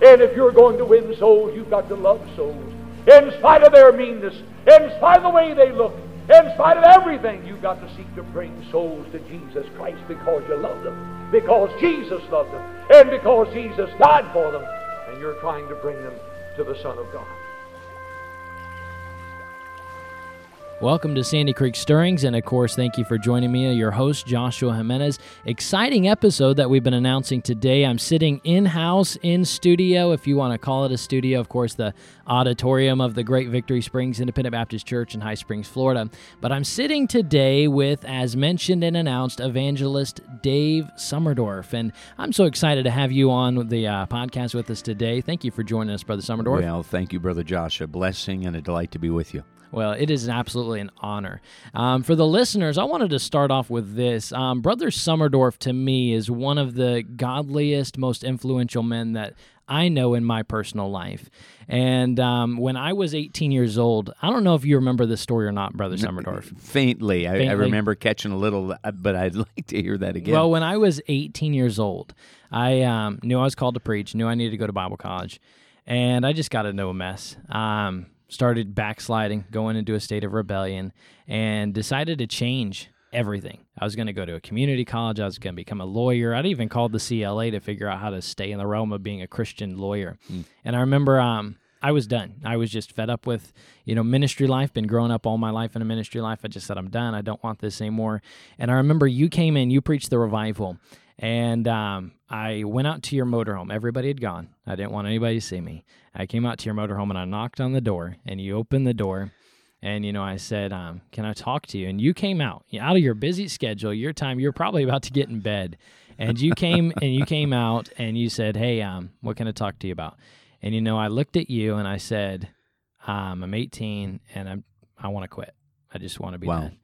And if you're going to win souls, you've got to love souls. In spite of their meanness, in spite of the way they look, in spite of everything, you've got to seek to bring souls to Jesus Christ because you love them, because Jesus loved them, and because Jesus died for them, and you're trying to bring them to the Son of God. Welcome to Sandy Creek Stirrings, and of course, thank you for joining me, your host, Joshua Jimenez. Exciting episode that we've been announcing today. I'm sitting in house, in studio, if you want to call it a studio, of course, the auditorium of the Great Victory Springs Independent Baptist Church in High Springs, Florida. But I'm sitting today with, as mentioned and announced, evangelist Dave Summerdorf. And I'm so excited to have you on the uh, podcast with us today. Thank you for joining us, Brother Summerdorf. Well, thank you, Brother Josh. A blessing and a delight to be with you. Well, it is absolutely an honor. Um, for the listeners, I wanted to start off with this. Um, Brother Summerdorf, to me, is one of the godliest, most influential men that I know in my personal life. And um, when I was 18 years old, I don't know if you remember this story or not, Brother Summerdorf. Faintly. I, Faintly. I remember catching a little, uh, but I'd like to hear that again. Well, when I was 18 years old, I um, knew I was called to preach, knew I needed to go to Bible college, and I just got into a mess. Um, started backsliding, going into a state of rebellion, and decided to change everything. I was going to go to a community college. I was going to become a lawyer. I'd even called the CLA to figure out how to stay in the realm of being a Christian lawyer. Mm. And I remember um, I was done. I was just fed up with, you know, ministry life. Been growing up all my life in a ministry life. I just said, I'm done. I don't want this anymore. And I remember you came in, you preached the revival, and um, I went out to your motorhome. Everybody had gone. I didn't want anybody to see me. I came out to your motorhome and I knocked on the door, and you opened the door. And you know, I said, um, "Can I talk to you?" And you came out out of your busy schedule, your time. You're probably about to get in bed, and you came and you came out and you said, "Hey, um, what can I talk to you about?" And you know, I looked at you and I said, um, "I'm 18 and I'm I want to quit. I just want to be wow. done."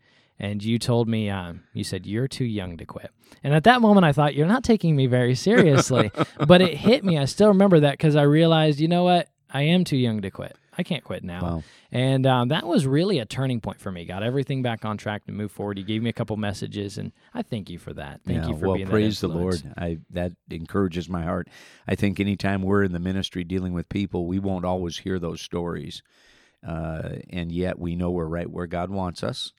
And you told me um, you said you're too young to quit. And at that moment i thought you're not taking me very seriously. But it hit me. I still remember that because i realized you know what? I am too young to quit. I can't quit now. Wow. and um, that was really a turning point for me. Got everything back on track to move forward. You gave me a couple messages and i thank you for that. Thank yeah, you for well, being praise the lord. I, that encourages my heart. I think anytime we're in the ministry dealing with people we won't always hear those stories uh, and yet we know we're right where god wants us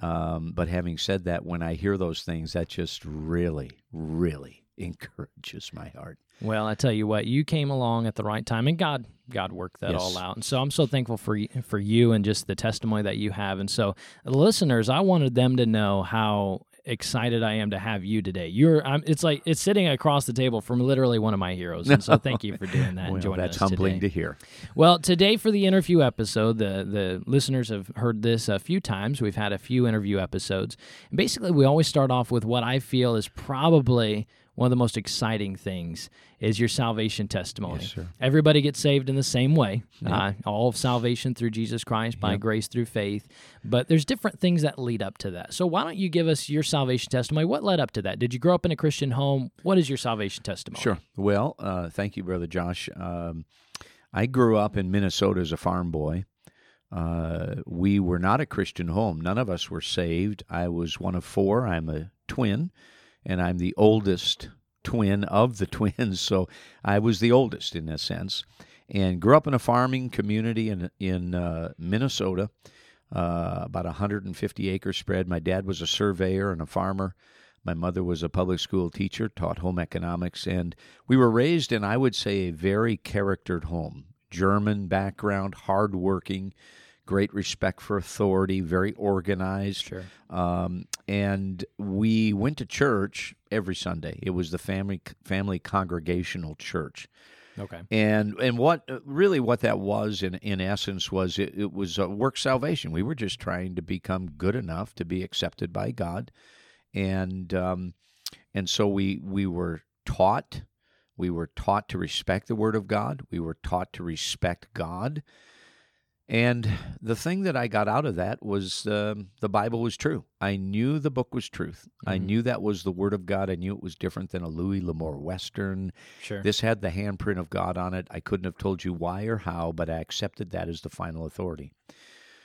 um, but having said that, when I hear those things, that just really, really encourages my heart. Well, I tell you what, you came along at the right time, and God, God worked that yes. all out. And so I'm so thankful for you, for you and just the testimony that you have. And so, listeners, I wanted them to know how excited I am to have you today. You're, I'm, it's like it's sitting across the table from literally one of my heroes, and so thank you for doing that well, and joining that's us humbling today. to hear. Well, today for the interview episode, the the listeners have heard this a few times. We've had a few interview episodes, and basically we always start off with what I feel is probably one of the most exciting things is your salvation testimony. Yes, Everybody gets saved in the same way. Uh, all of salvation through Jesus Christ by grace through faith. But there's different things that lead up to that. So why don't you give us your salvation testimony? What led up to that? Did you grow up in a Christian home? What is your salvation testimony? Sure. Well, uh, thank you, Brother Josh. Um, I grew up in Minnesota as a farm boy. Uh, we were not a Christian home. None of us were saved. I was one of four. I'm a twin and I'm the oldest twin of the twins, so I was the oldest in a sense. And grew up in a farming community in in uh, Minnesota, uh, about 150 acre spread. My dad was a surveyor and a farmer. My mother was a public school teacher, taught home economics, and we were raised in, I would say, a very charactered home. German background, hardworking, great respect for authority, very organized. Sure. Um, and we went to church every Sunday. It was the family family congregational church. Okay. And and what really what that was in in essence was it, it was a work salvation. We were just trying to become good enough to be accepted by God, and um, and so we we were taught we were taught to respect the Word of God. We were taught to respect God. And the thing that I got out of that was uh, the Bible was true. I knew the book was truth. Mm-hmm. I knew that was the Word of God. I knew it was different than a Louis L'Amour Western. Sure. This had the handprint of God on it. I couldn't have told you why or how, but I accepted that as the final authority.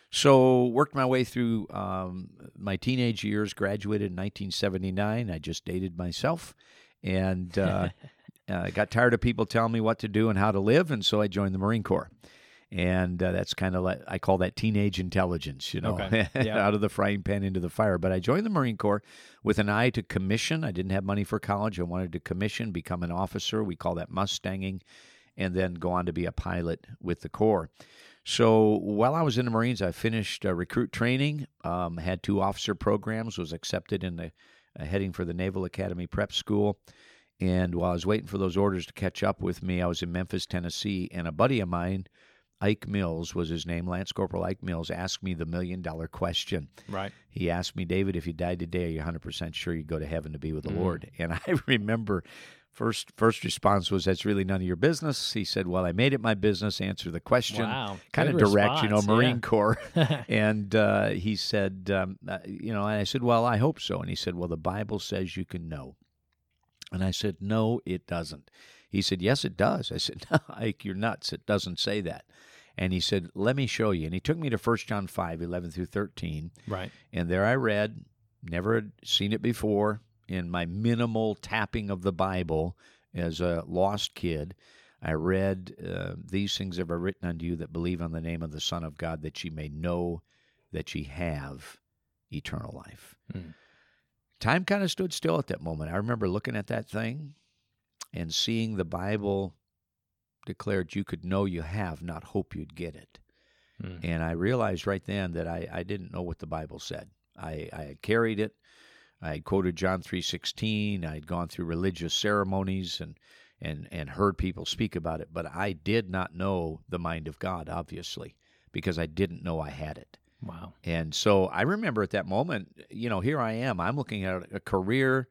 So worked my way through um, my teenage years. Graduated in 1979. I just dated myself, and uh, I got tired of people telling me what to do and how to live, and so I joined the Marine Corps. And uh, that's kind of like I call that teenage intelligence, you know, Okay. Yeah. out of the frying pan into the fire. But I joined the Marine Corps with an eye to commission. I didn't have money for college. I wanted to commission, become an officer. We call that Mustanging, and then go on to be a pilot with the Corps. So while I was in the Marines, I finished uh, recruit training, um, had two officer programs, was accepted in the uh, heading for the Naval Academy Prep School. And while I was waiting for those orders to catch up with me, I was in Memphis, Tennessee, and a buddy of mine, Ike Mills was his name, Lance Corporal Ike Mills, asked me the million dollar question. Right. He asked me, David, if you died today, are you 100% sure you'd go to heaven to be with the Mm. Lord? And I remember first first response was, that's really none of your business. He said, well, I made it my business, answer the question. Wow. Kind of direct, you know, Marine yeah. Corps. and uh, he said, um, uh, you know, and I said, well, I hope so. And he said, well, the Bible says you can know. And I said, no, it doesn't. He said, yes, it does. I said, no, Ike, you're nuts. It doesn't say that. And he said, let me show you. And he took me to 1 John 5, 11 through 13. Right. And there I read, never had seen it before in my minimal tapping of the Bible as a lost kid. I read, uh, These things have I written unto you that believe on the name of the Son of God, that ye may know that ye have eternal life. Mm. Time kind of stood still at that moment. I remember looking at that thing and seeing the Bible declared you could know you have, not hope you'd get it. Mm. And I realized right then that I, I didn't know what the Bible said. I, I had carried it. I had quoted John three sixteen. I had gone through religious ceremonies and, and and heard people speak about it, but I did not know the mind of God, obviously, because I didn't know I had it. Wow. And so I remember at that moment, you know, here I am. I'm looking at a career,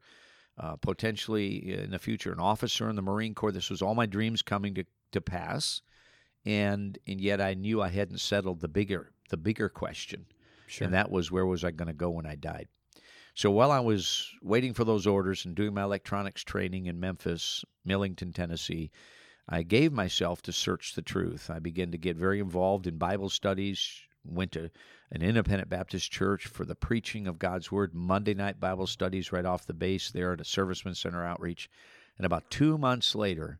uh, potentially in the future, an officer in the Marine Corps. This was all my dreams coming to, to pass, and and yet I knew I hadn't settled the bigger the bigger question, Sure. and that was where was I going to go when I died. So while I was waiting for those orders and doing my electronics training in Memphis, Millington, Tennessee, I gave myself to search the truth. I began to get very involved in Bible studies, went to an independent Baptist church for the preaching of God's Word, Monday night Bible studies right off the base there at a Serviceman Center outreach. And about two months later,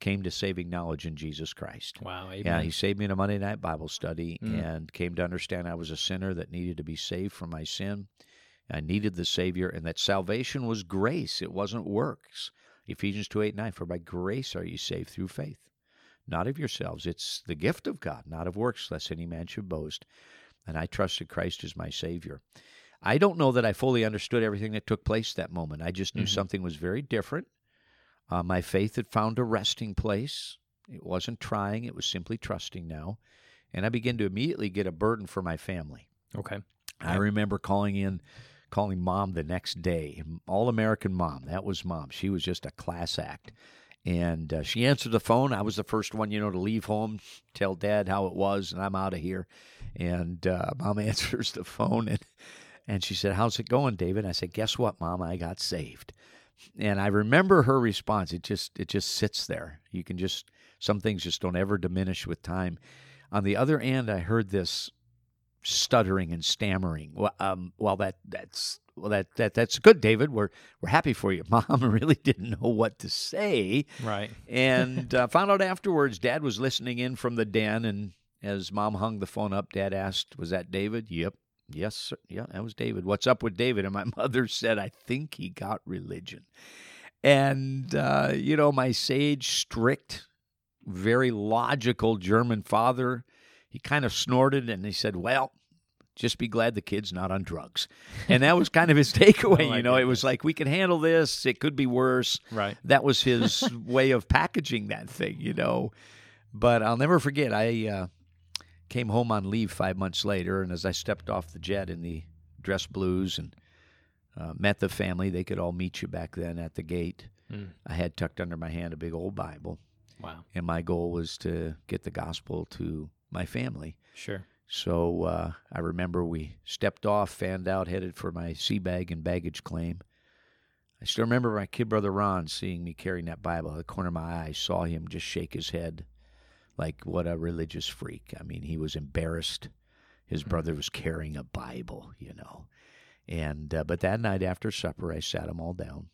came to saving knowledge in Jesus Christ. wow. Amen. Yeah, he saved me in a Monday night Bible study Mm. and came to understand I was a sinner that needed to be saved from my sin. I needed the Savior, and that salvation was grace. It wasn't works. Ephesians 2 8 9, for by grace are you saved through faith, not of yourselves. It's the gift of God, not of works, lest any man should boast. And I trusted Christ as my Savior. I don't know that I fully understood everything that took place that moment. I just knew Mhm. something was very different. Uh, my faith had found a resting place. It wasn't trying, it was simply trusting now. And I began to immediately get a burden for my family. okay. I remember calling in, calling mom the next day. All American mom. That was mom. She was just a class act. And uh, she answered the phone. I was the first one, you know, to leave home, tell dad how it was, and I'm out of here. And uh, mom answers the phone, and and she said, "How's it going, David?" I said, "Guess what, mom? I got saved." And I remember her response. It just it just sits there. You can just some things just don't ever diminish with time. On the other end, I heard this stuttering and stammering. Well, um, well, that that's well, that that that's good, David. We're we're happy for you. Mom really didn't know what to say, Right. and uh, found out afterwards. Dad was listening in from the den, and as Mom hung the phone up, Dad asked, "Was that David?" Yep. Yes, sir. Yeah, that was David. What's up with David? And my mother said, "I think he got religion." And uh, you know, my sage, strict, very logical German father, he kind of snorted and he said, "Well." Just be glad the kid's not on drugs. And that was kind of his takeaway. Oh, you know, it was like, we can handle this. It could be worse Right. that was his way of packaging that thing, you know. But I'll never forget. I uh, came home on leave five months later, and as I stepped off the jet in the dress blues and uh, met the family, they could all meet you back then at the gate. Mm. I had tucked under my hand a big old Bible, Wow. and my goal was to get the gospel to my family. Sure. So uh, I remember we stepped off, fanned out, headed for my sea bag and baggage claim. I still remember my kid brother Ron seeing me carrying that Bible. At the corner of my eye, I saw him just shake his head like, what a religious freak. I mean, he was embarrassed. His brother was carrying a Bible, you know. And uh, but that night after supper, I sat them all down,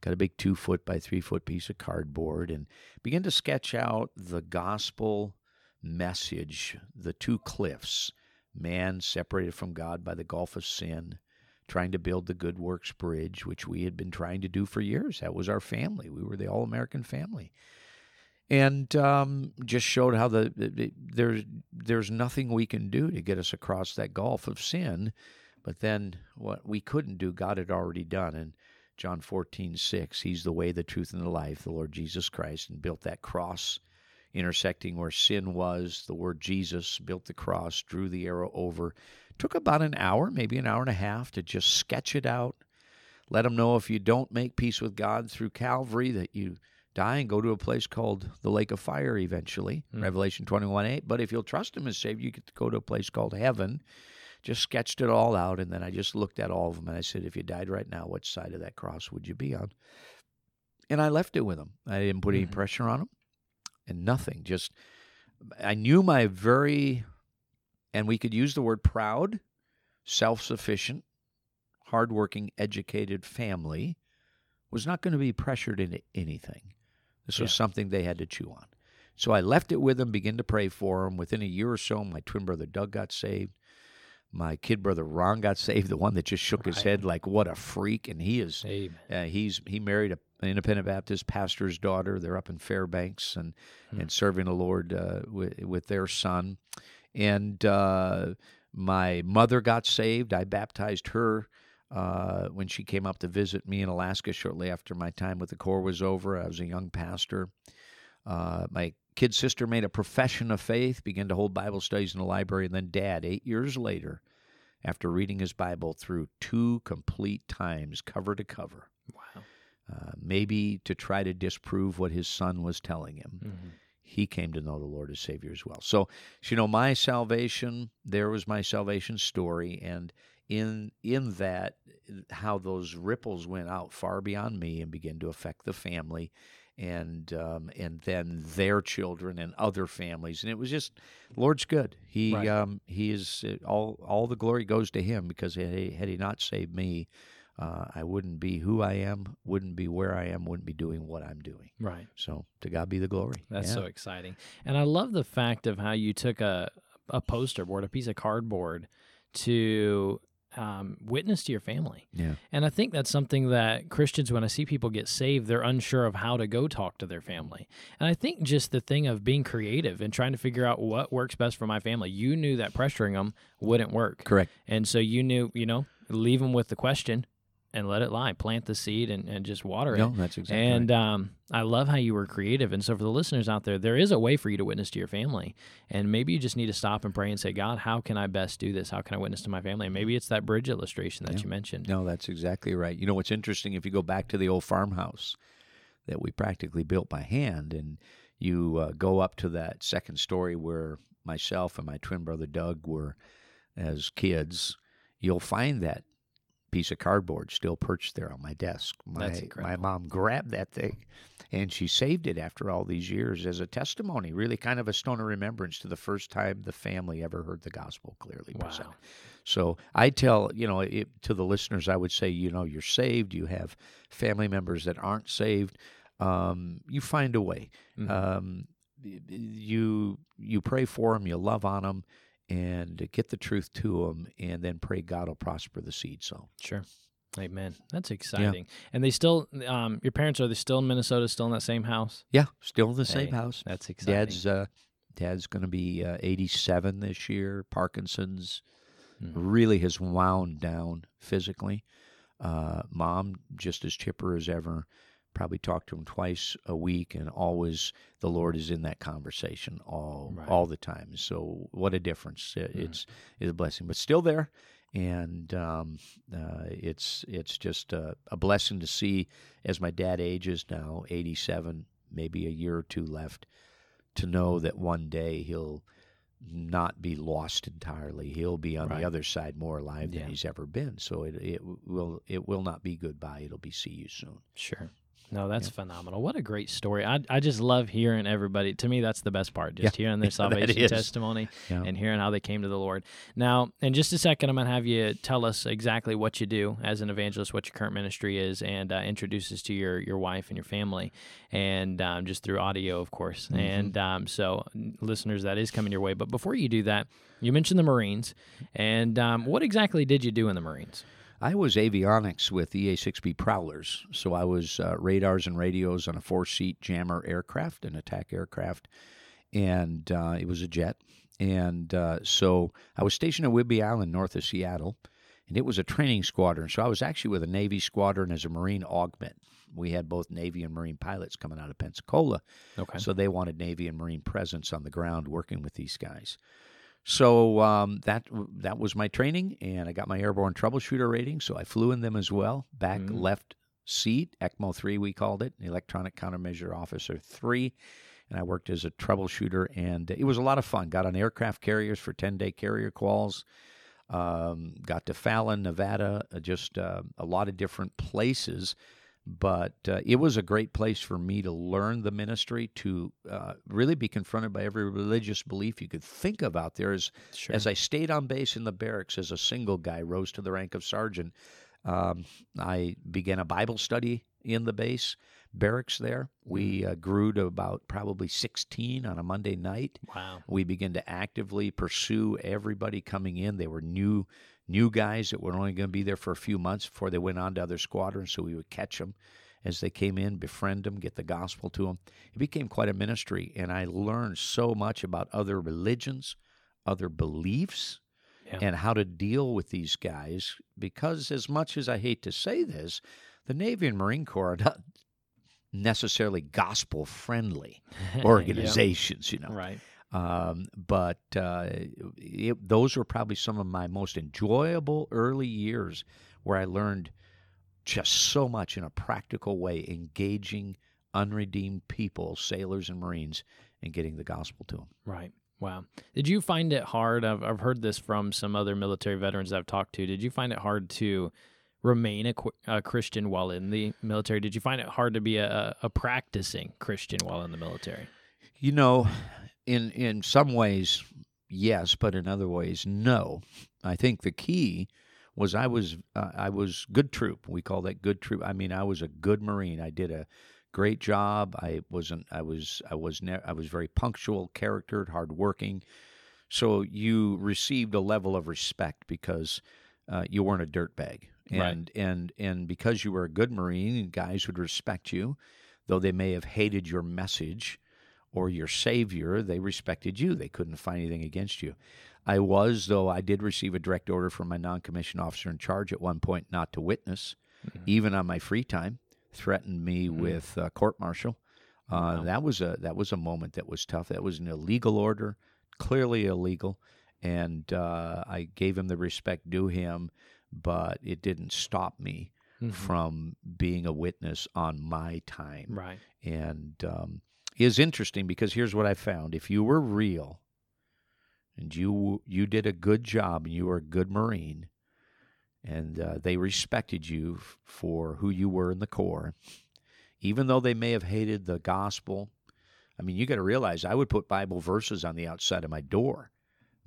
got a big two foot by three foot piece of cardboard, and began to sketch out the gospel message, the two cliffs man separated from God by the gulf of sin, trying to build the good works bridge, which we had been trying to do for years. That was our family. We were the all American family. And um, just showed how the, the, there's there's nothing we can do to get us across that gulf of sin, but then what we couldn't do, God had already done. And John 14, 6, He's the way, the truth, and the life, the Lord Jesus Christ, and built that cross intersecting where sin was. The word Jesus built the cross, drew the arrow over. Took about an hour, maybe an hour and a half, to just sketch it out. Let them know if you don't make peace with God through Calvary, that you die and go to a place called the lake of fire eventually, mm. Revelation 21 8. But if you'll trust Him as Savior, you get to go to a place called heaven. Just sketched it all out, and then I just looked at all of them and I said, If you died right now, which side of that cross would you be on? And I left it with them. I didn't put any mm-hmm. pressure on them and nothing. Just, I knew my very, and we could use the word proud, self sufficient, hardworking, educated family was not going to be pressured into anything. This was yeah. something they had to chew on. So I left it with them, began to pray for them. Within a year or so, my twin brother Doug got saved. My kid brother Ron got saved, the one that just shook right. his head like what a freak, and he is. Uh, he's he married a an independent Baptist pastor's daughter. They're up in Fairbanks and hmm. and serving the Lord uh, with with their son. And uh, my mother got saved. I baptized her uh, when she came up to visit me in Alaska shortly after my time with the Corps was over. I was a young pastor. Uh, my kid sister made a profession of faith, began to hold Bible studies in the library, and then dad, eight years later, after reading his Bible through two complete times, cover to cover. Wow uh, maybe to try to disprove what his son was telling him. Mm-hmm. He came to know the Lord as Savior as well. So, you know, my salvation, there was my salvation story. And in in that, how those ripples went out far beyond me and began to affect the family and um, and then their children and other families, and it was just Lord's good. He right. um, he is all all the glory goes to him because had he, had he not saved me, uh, I wouldn't be who I am, wouldn't be where I am, wouldn't be doing what I'm doing. Right. So to God be the glory. That's yeah. so exciting. And I love the fact of how you took a, a poster board, a piece of cardboard, to um, witness to your family. Yeah. And I think that's something that Christians, when I see people get saved, they're unsure of how to go talk to their family. And I think just the thing of being creative and trying to figure out what works best for my family. You knew that pressuring them wouldn't work. Correct. And so you knew, you know, leave them with the question and let it lie. Plant the seed and, and just water it. No, that's exactly And right. um, I love how you were creative. And so for the listeners out there, there is a way for you to witness to your family. And maybe you just need to stop and pray and say, God, how can I best do this? How can I witness to my family? And maybe it's that bridge illustration that yeah. you mentioned. No, that's exactly right. You know what's interesting? If you go back to the old farmhouse that we practically built by hand, and you uh, go up to that second story where myself and my twin brother Doug were as kids, you'll find that piece of cardboard still perched there on my desk. My, my mom grabbed that thing and she saved it after all these years as a testimony, really kind of a stone of remembrance to the first time the family ever heard the gospel clearly wow. presented. So I tell, you know, it, to the listeners, I would say, you know, you're saved, you have family members that aren't saved. Um, you find a way. Mm-hmm. Um, you you pray for them, you love on them, and get the truth to them and then pray God will prosper the seed So Sure. Amen. That's exciting. Yeah. And they still, um, your parents are they still in Minnesota, still in that same house? Yeah, still in the same house. That's exciting. Dad's uh, Dad's going to be uh, 87 this year. Parkinson's mm-hmm. really has wound down physically. Uh, Mom just as chipper as ever probably talk to him twice a week and always the lord is in that conversation all right. all the time. So what a difference. It, mm. it's it's a blessing but still there. And um, uh, it's it's just a, a, blessing to see as my dad ages now 87 maybe a year or two left to know that one day he'll not be lost entirely. He'll be on right. the other side more alive than yeah. he's ever been. So it, it will it will not be goodbye. It'll be see you soon. Sure No, that's phenomenal. What a great story. I, I just love hearing everybody. To me, that's the best part. Just hearing their salvation testimony Yeah. and hearing how they came to the Lord. Now, in just a second, I'm going to have you tell us exactly what you do as an evangelist, what your current ministry is, and uh, introduce us to your, your wife and your family, and um, just through audio, of course. Mm-hmm. And um, so, listeners, that is coming your way. But before you do that, you mentioned the Marines. And um, what exactly did you do in the Marines? I was avionics with EA6B Prowlers, so I was uh, radars and radios on a four-seat jammer aircraft, an attack aircraft, and uh, it was a jet. And uh, so I was stationed at Whidbey Island, north of Seattle, and it was a training squadron. So I was actually with a Navy squadron as a Marine augment. We had both Navy and Marine pilots coming out of Pensacola, Okay. so they wanted Navy and Marine presence on the ground working with these guys. So um, that that was my training, and I got my airborne troubleshooter rating. So I flew in them as well. Back Mhm. left seat, ECMO three, we called it, electronic countermeasure officer three, and I worked as a troubleshooter, and it was a lot of fun. Got on aircraft carriers for ten day carrier quals. Um, got to Fallon, Nevada, uh, just uh, a lot of different places but uh, it was a great place for me to learn the ministry to uh, really be confronted by every religious belief you could think of out there as, Sure. as i stayed on base in the barracks as a single guy rose to the rank of sergeant um, i began a bible study in the base barracks there we uh, grew to about probably 16 on a monday night wow. we began to actively pursue everybody coming in. They were new new guys that were only going to be there for a few months before they went on to other squadrons. So we would catch them as they came in, befriend them, get the gospel to them. It became quite a ministry, and I learned so much about other religions, other beliefs, Yeah. and how to deal with these guys. Because as much as I hate to say this, the Navy and Marine Corps are not necessarily gospel friendly organizations, you know. Right. Um, but uh, it, those were probably some of my most enjoyable early years where I learned just so much in a practical way, engaging unredeemed people, sailors and Marines, and getting the gospel to them. Right. Wow. Did you find it hard? I've, I've heard this from some other military veterans I've talked to. Did you find it hard to remain a, a Christian while in the military? Did you find it hard to be a, a practicing Christian while in the military? You know, in in some ways, yes, but in other ways, no. I think the key was I was uh, I was good troop. We call that good troop. I mean, I was a good Marine. I did a great job. I wasn't. I was. I was. Ne- I was very punctual, charactered, hardworking. So you received a level of respect because uh, you weren't a dirtbag, Right. and and and because you were a good Marine, guys would respect you, though they may have hated your message or your savior. They respected you. They couldn't find anything against you. I was, though I did receive a direct order from my non-commissioned officer in charge at one point not to witness, even on my free time. Threatened me with uh, court martial. Uh, That was a that was a moment that was tough. That was an illegal order, clearly illegal, and uh, I gave him the respect due him, but it didn't stop me from being a witness on my time Right. and um, is interesting because here's what I found: if you were real, and you you did a good job, and you were a good Marine, and uh, they respected you f- for who you were in the Corps, even though they may have hated the gospel. I mean, you got to realize I would put Bible verses on the outside of my door,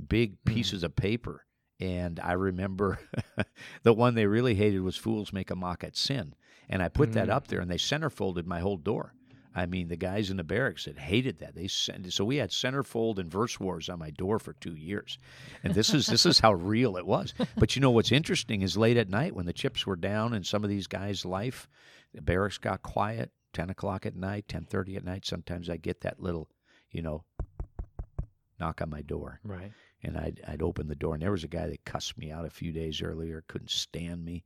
big pieces of paper. And I remember the one they really hated was "Fools Make a Mock at Sin," and I put that up there, and they centerfolded my whole door. I mean, the guys in the barracks that hated that they sent. So we had centerfold and verse wars on my door for two years, and this is this is how real it was. But you know what's interesting is late at night when the chips were down in some of these guys' life, the barracks got quiet. Ten o'clock at night, ten thirty at night. Sometimes I get that little, you know, knock on my door Right. and I'd, I'd open the door, and there was a guy that cussed me out a few days earlier, couldn't stand me.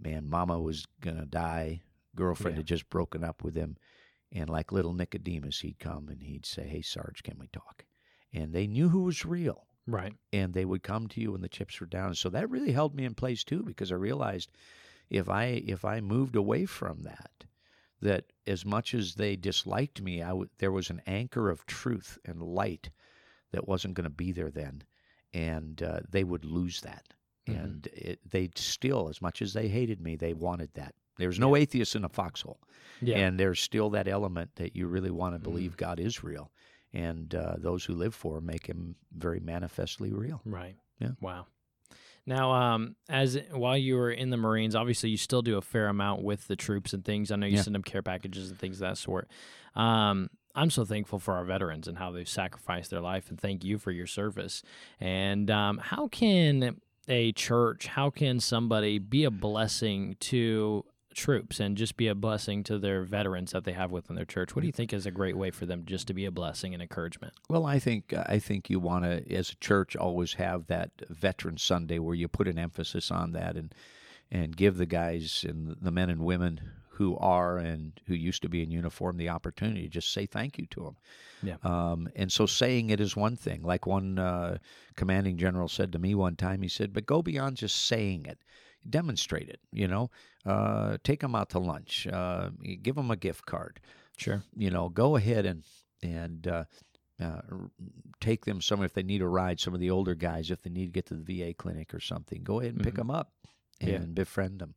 Man, mama was going to die. Girlfriend Yeah. had just broken up with him. And like little Nicodemus, he'd come and he'd say, Hey, Sarge, can we talk? And they knew who was real. Right. And they would come to you when the chips were down. So that really held me in place too, because I realized if I if I moved away from that, that as much as they disliked me, I w- there was an anchor of truth and light that wasn't going to be there then, and uh, they would lose that. Mhm. and it, they still, as much as they hated me, they wanted that. There's no atheists in a foxhole, Yeah. and there's still that element that you really want to Mm. believe God is real, and uh, those who live for him make him very manifestly real. Right. Yeah. Wow. Now, um, as while you were in the Marines, obviously you still do a fair amount with the troops and things. I know you Yeah. send them care packages and things of that sort. Um, I'm so thankful for our veterans and how they've sacrificed their life, and thank you for your service. And um, how can a church, how can somebody be a blessing to troops and just be a blessing to their veterans that they have within their church? What do you think is a great way for them just to be a blessing and encouragement? Well, I think I think you want to, as a church, always have that Veteran Sunday where you put an emphasis on that and and give the guys and the men and women who are and who used to be in uniform the opportunity to just say thank you to them. Yeah. Um, and so saying it is one thing. Like one uh, commanding general said to me one time, he said, "But go beyond just saying it." Demonstrate it, you know. Uh, take them out to lunch. Uh, give them a gift card Sure. you know, go ahead and and uh, uh, take them somewhere if they need a ride. Some of the older guys, if they need to get to the VA clinic or something, go ahead and pick Mhm. them up and Yeah. befriend them.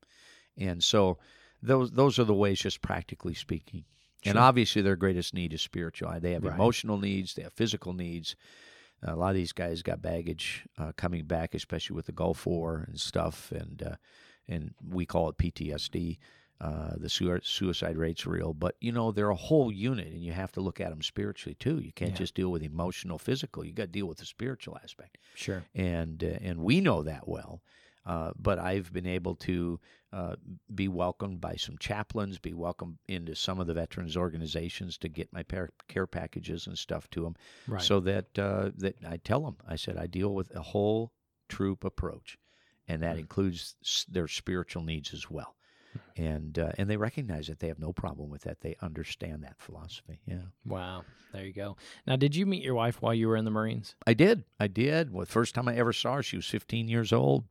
And so those those are the ways, just practically speaking. And obviously, their greatest need is spiritual. They have Right. emotional needs. They have physical needs. A lot of these guys got baggage uh, coming back, especially with the Gulf War and stuff, and uh, and we call it PTSD. Uh, the sui- suicide rate's real, but you know they're a whole unit, and you have to look at them spiritually too. You can't Yeah. just deal with emotional, physical. You got to deal with the spiritual aspect, Sure. and uh, and we know that well. Uh, but I've been able to uh, be welcomed by some chaplains, be welcomed into some of the veterans organizations to get my par- care packages and stuff to them, Right. so that uh, that I tell them, I said I deal with a whole troop approach, and that Mm. includes their spiritual needs as well. And uh, and they recognize that They have no problem with that. They understand that philosophy. Yeah, Wow. There you go. Now, did you meet your wife while you were in the Marines? I did. I did. Well, the first time I ever saw her, she was 15 years old,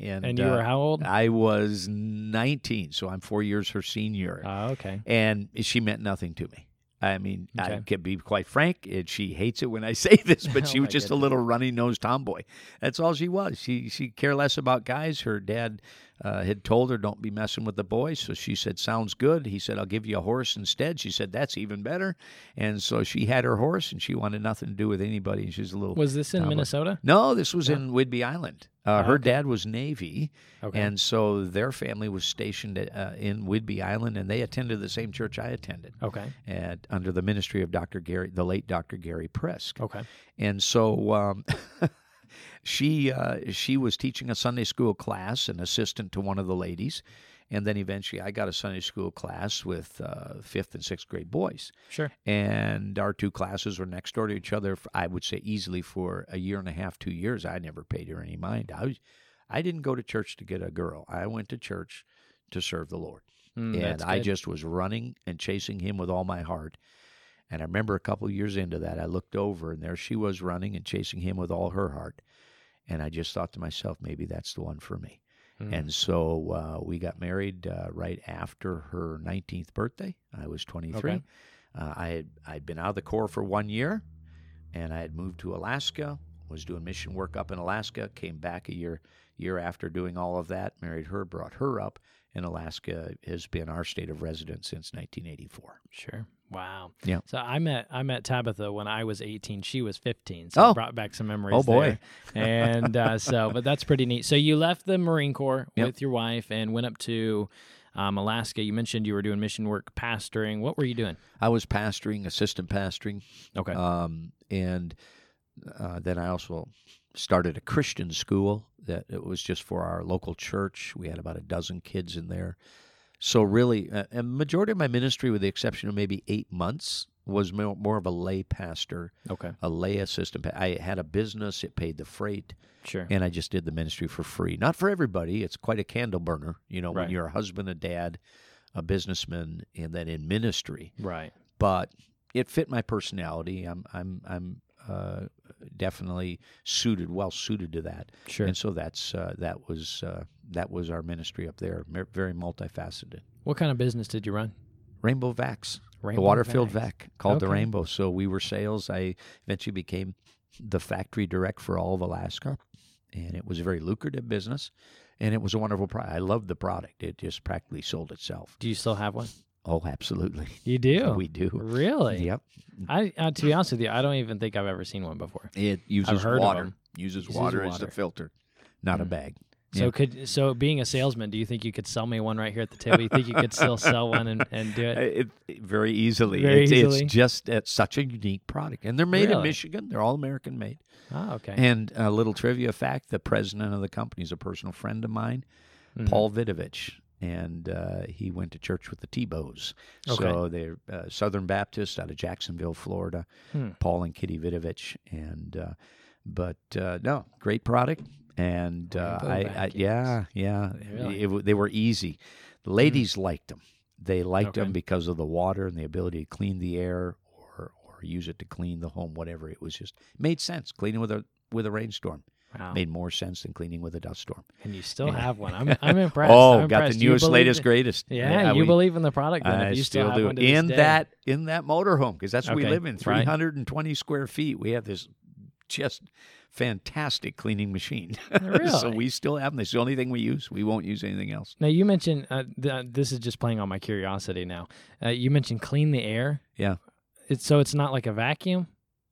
and And you uh, were how old? I was 19, so I'm four years her senior. Oh, okay. and she meant nothing to me. I mean, I Okay. can be quite frank. And she hates it when I say this, but Oh, she was my just a little runny nosed tomboy. That's all she was. She she cared less about guys. Her dad uh, had told her, "Don't be messing with the boys." So she said, "Sounds good." He said, "I'll give you a horse instead." She said, "That's even better." And so she had her horse, and she wanted nothing to do with anybody. And she's a little. Was this in Tomboy. Minnesota? no, this was Yeah. in Whidbey Island. Uh, Oh, her okay. dad was Navy, Okay. and so their family was stationed at, uh, in Whidbey Island, and they attended the same church I attended, okay. at, under the ministry of Dr. Gary, the late Dr. Gary Prisk. Okay. And so um, she uh, she was teaching a Sunday school class, an assistant to one of the ladies, and then eventually I got a Sunday school class with uh, fifth and sixth grade boys Sure. and our two classes were next door to each other. I would say easily for a year and a half, two years. I never paid her any mind. I was, I didn't go to church to get a girl. I went to church to serve the Lord, Mm, and I just was running and chasing Him with all my heart. And I remember a couple years into that, I looked over, and there she was running and chasing Him with all her heart. And I just thought to myself, maybe that's the one for me. Mm. And so uh, we got married uh, right after her 19th birthday. I was 23. Okay. Uh, I had I'd been out of the Corps for one year, and I had moved to Alaska. Was doing mission work up in Alaska. Came back a year year after doing all of that. Married her, brought her up, and Alaska has been our state of residence since 1984. Sure. Wow. Yeah. So I met I met Tabitha when I was 18. She was 15. So Oh. brought back some memories. Oh, boy. And uh, so, but that's pretty neat. So you left the Marine Corps Yep. with your wife and went up to um, Alaska. You mentioned you were doing mission work, pastoring. What were you doing? I was pastoring, assistant pastoring, Okay. um, and uh, then I also started a Christian school that it was just for our local church. We had about a dozen kids in there. So really, uh, a majority of my ministry, with the exception of maybe eight months, was more, more of a lay pastor, okay. a lay assistant. I had a business; it paid the freight, Sure. and I just did the ministry for free. Not for everybody; it's quite a candle burner, you know, Right. when you're a husband, a dad, a businessman, and then in ministry Right. but it fit my personality. I'm I'm I'm uh, definitely suited, well suited to that, Sure. and so that's uh, that was uh, that was our ministry up there. Very multifaceted. What kind of business did you run? Rainbow Vacs, Rainbow the water-filled Vacs. vac called the Rainbow. So we were sales. I eventually became the factory direct for all of Alaska, and it was a very lucrative business, and it was a wonderful product. I loved the product. It just practically sold itself. Do you still have one? Oh, absolutely. You do. We do. Really? Yep. I uh, to be honest with you, I don't even think I've ever seen one before. It uses water. Uses, Uses water, as water. the filter, not a Mm. bag. So Yeah. could so being a salesman, do you think you could sell me one right here at the table? You think you could still sell one and, and do it? It, very easily. Very it's, easily? it's just it's such a unique product, and they're made in Michigan. They're all American made. Oh, okay. And a little trivia fact: the president of the company is a personal friend of mine, Mhm. Paul Vidovich, and uh, he went to church with the Tebows. Okay. So they're uh, Southern Baptist out of Jacksonville, Florida. Hmm. Paul and Kitty Vidovich, and uh, but uh, no, great product. And uh, I, I, yeah, yeah, Really? it w- they were easy. The ladies liked them. They liked Okay. them because of the water and the ability to clean the air or or use it to clean the home, whatever. It was just made sense. Cleaning with a with a rainstorm Wow. made more sense than cleaning with a dust storm. And you still Yeah. have one. I'm I'm impressed. oh, I'm got the newest, latest, it- greatest. Yeah, you we- believe in the product then I you still have do in that in that motorhome because that's what we live in. right. Three hundred and twenty square feet. We have this just fantastic cleaning machine. Really? so we still have them. It's the only thing we use. We won't use anything else. Now you mentioned uh, th- this is just playing on my curiosity now. Uh, you mentioned clean the air. Yeah. It's so it's not like a vacuum.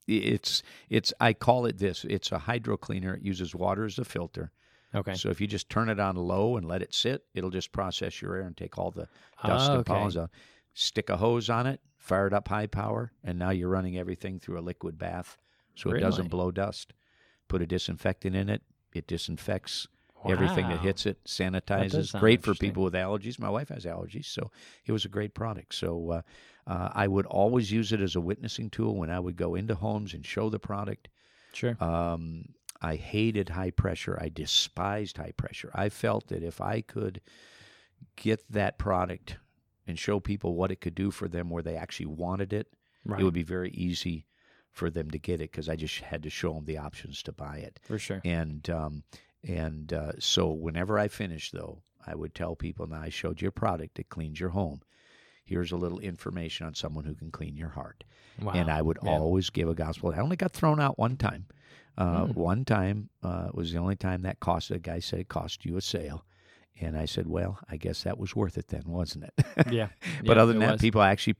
It's it's I call it this. It's a hydro cleaner. It uses water as a filter. Okay. So if you just turn it on low and let it sit, it'll just process your air and take all the dust Ah, and okay. pollen out. Stick a hose on it, fire it up high power, and now you're running everything through a liquid bath, so it doesn't blow dust. Put a disinfectant in it. It disinfects everything that hits it, sanitizes. Great for people with allergies. My wife has allergies, so it was a great product. So uh, uh, I would always use it as a witnessing tool when I would go into homes and show the product. Sure. Um, I hated high pressure. I despised high pressure. I felt that if I could get that product and show people what it could do for them where they actually wanted it, right. it would be very easy for them to get it because I just had to show them the options to buy it. for sure. And um, and uh, so whenever I finished, though, I would tell people, "Now I showed you a product that cleans your home. Here's a little information on someone who can clean your heart." Wow. and I would Yeah. always give a gospel. I only got thrown out one time. Uh, Mm. One time uh, was the only time that cost. The guy said it cost you a sale, and I said, "Well, I guess that was worth it then, wasn't it?" yeah. but Yeah, other than that, was. people actually.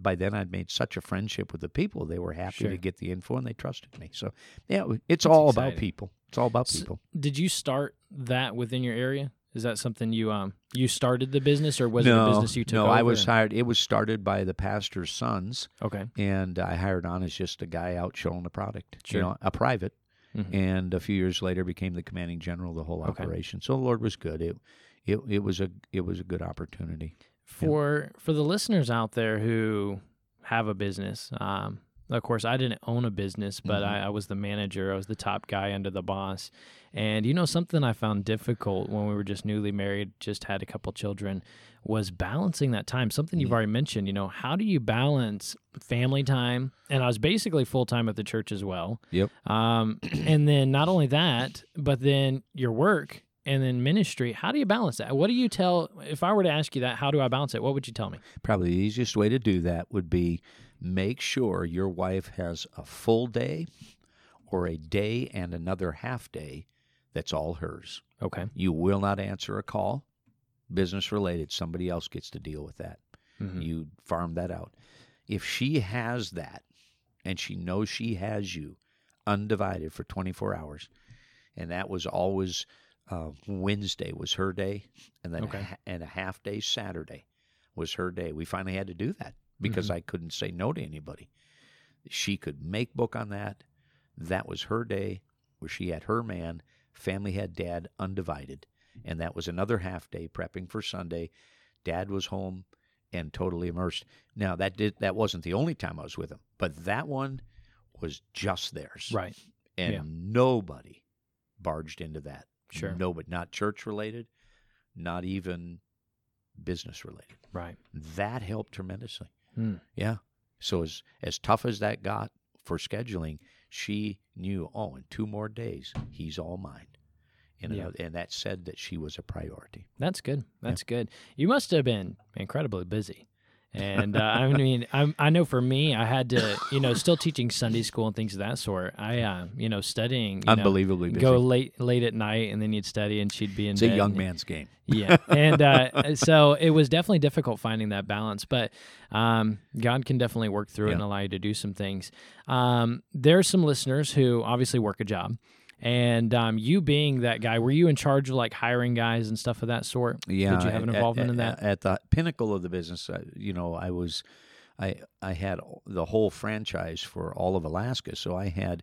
By then, I'd made such a friendship with the people; they were happy Sure. to get the info and they trusted me. So, yeah, it's That's all about people. It's all about S- people. Did you start that within your area? Is that something you um you started the business or was no, it a business you took no, over? I was hired. It was started by the pastor's sons. Okay. and I hired on as just a guy out showing the product, Sure. you know, a private. Mhm. And a few years later, became the commanding general of the whole Okay. operation. So the Lord was good. It, it, it was a, it was a good opportunity. For for the listeners out there who have a business, um, of course, I didn't own a business, but Mhm. I, I was the manager. I was the top guy under the boss. And you know something I found difficult when we were just newly married, just had a couple children, was balancing that time. Something you've Mhm. already mentioned. You know, how do you balance family time? And I was basically full time at the church as well. Yep. Um, and then not only that, but then your work and then ministry. How do you balance that? What do you tell? If I were to ask you that, how do I balance it? What would you tell me? Probably the easiest way to do that would be make sure your wife has a full day or a day and another half day that's all hers. Okay. You will not answer a call, business related. Somebody else gets to deal with that. Mhm. you farm that out. If she has that and she knows she has you undivided for 24 hours, and that was always uh, Wednesday was her day, and then Okay. a, and a half day Saturday was her day. We finally had to do that because Mhm. I couldn't say no to anybody. She could make book on that. That was her day where she had her man, family had dad undivided, and that was another half day prepping for Sunday. Dad was home and totally immersed. Now that did that wasn't the only time I was with him, but that one was just theirs, Right. and yeah. nobody barged into that. Sure. nobody, not church related, not even business related. Right. That helped tremendously. Hmm. Yeah. So as as tough as that got for scheduling, she knew. Oh, in two more days, he's all mine. And, Yeah. and that said that she was a priority. That's good. That's good. You must have been incredibly busy. And uh, I mean, I'm, I know for me, I had to, you know, still teaching Sunday school and things of that sort. I, uh, you know, studying, you know, Unbelievably busy. go late late at night, and then you'd study, and she'd be in it's a young man's game. yeah and uh, so it was definitely difficult finding that balance but um, god can definitely work through it and allow you to do some things um, there's some listeners who obviously work a job and um, you being that guy were you in charge of like hiring guys and stuff of that sort? Yeah, did you have an involvement at, in that? At the pinnacle of the business, uh, you know, I was, I I had the whole franchise for all of Alaska, so I had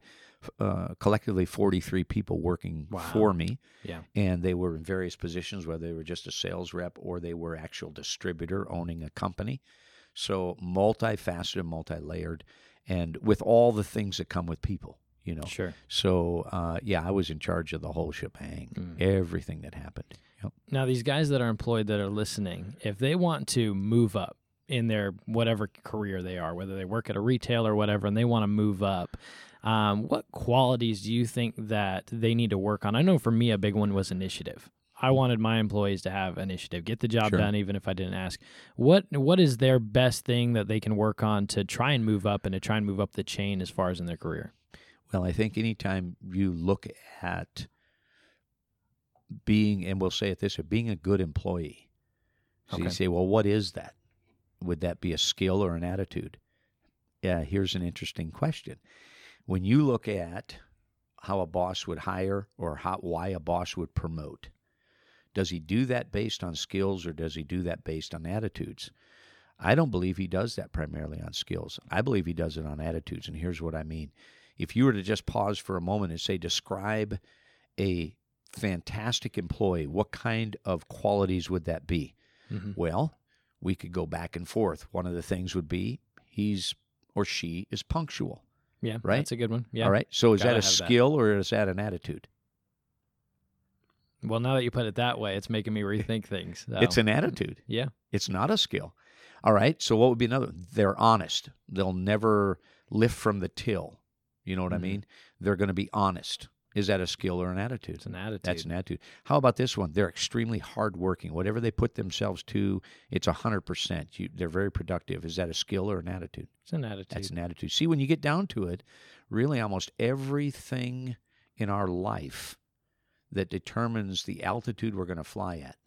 uh, collectively forty three people working Wow. for me, yeah. And they were in various positions, whether they were just a sales rep or they were actual distributor owning a company. So multifaceted, multi-layered, and with all the things that come with people, you know. sure So uh, yeah, I was in charge of the whole shebang, Mm. everything that happened. Yep. now these guys that are employed that are listening if they want to move up in their whatever career they are whether they work at a retail or whatever and they want to move up um, what qualities do you think that they need to work on i know for me a big one was initiative i wanted my employees to have initiative get the job Sure. done even if i didn't ask what what is their best thing that they can work on to try and move up and to try and move up the chain as far as in their career Well, I think anytime you look at being, and we'll say it this way, being a good employee. So you say, well, what is that? Would that be a skill or an attitude? Yeah, here's an interesting question. When you look at how a boss would hire or how, why a boss would promote, does he do that based on skills or does he do that based on attitudes? I don't believe he does that primarily on skills. I believe he does it on attitudes. And here's what I mean. If you were to just pause for a moment and say, describe a fantastic employee, what kind of qualities would that be? Mhm. Well, we could go back and forth. One of the things would be he's or she is punctual. yeah Right? that's a good one yeah All right. So is Gotta that a have that. skill or is that an attitude? well now that you put it that way it's making me rethink things so, It's an attitude. yeah It's not a skill. All right. So what would be another? They're honest. They'll never lift from the till. You know what I Mhm. mean? They're going to be honest. Is that a skill or an attitude? it's an attitude That's an attitude. How about this one? They're extremely hardworking. Whatever they put themselves to, it's hundred percent. They're very productive. Is that a skill or an attitude? it's an attitude That's an attitude. See, when you get down to it, really almost everything in our life that determines the altitude we're going to fly at,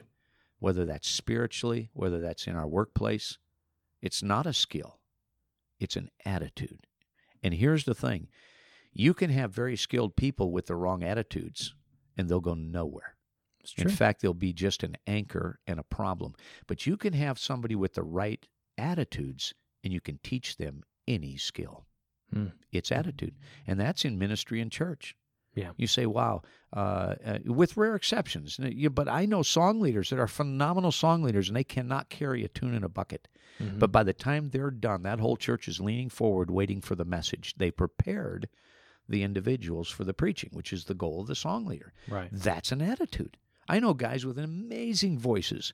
whether that's spiritually, whether that's in our workplace, it's not a skill, it's an attitude. And here's the thing you can have very skilled people with the wrong attitudes, and they'll go nowhere. it's In fact, they'll be just an anchor and a problem. But you can have somebody with the right attitudes and you can teach them any skill. Hmm. It's attitude. And that's in ministry and church. Yeah. You say, wow, uh, uh, with rare exceptions. But I know song leaders that are phenomenal song leaders and they cannot carry a tune in a bucket. Mhm. But by the time they're done, that whole church is leaning forward, waiting for the message. They prepared the individuals for the preaching, which is the goal of the song leader. right That's an attitude. I know guys with amazing voices,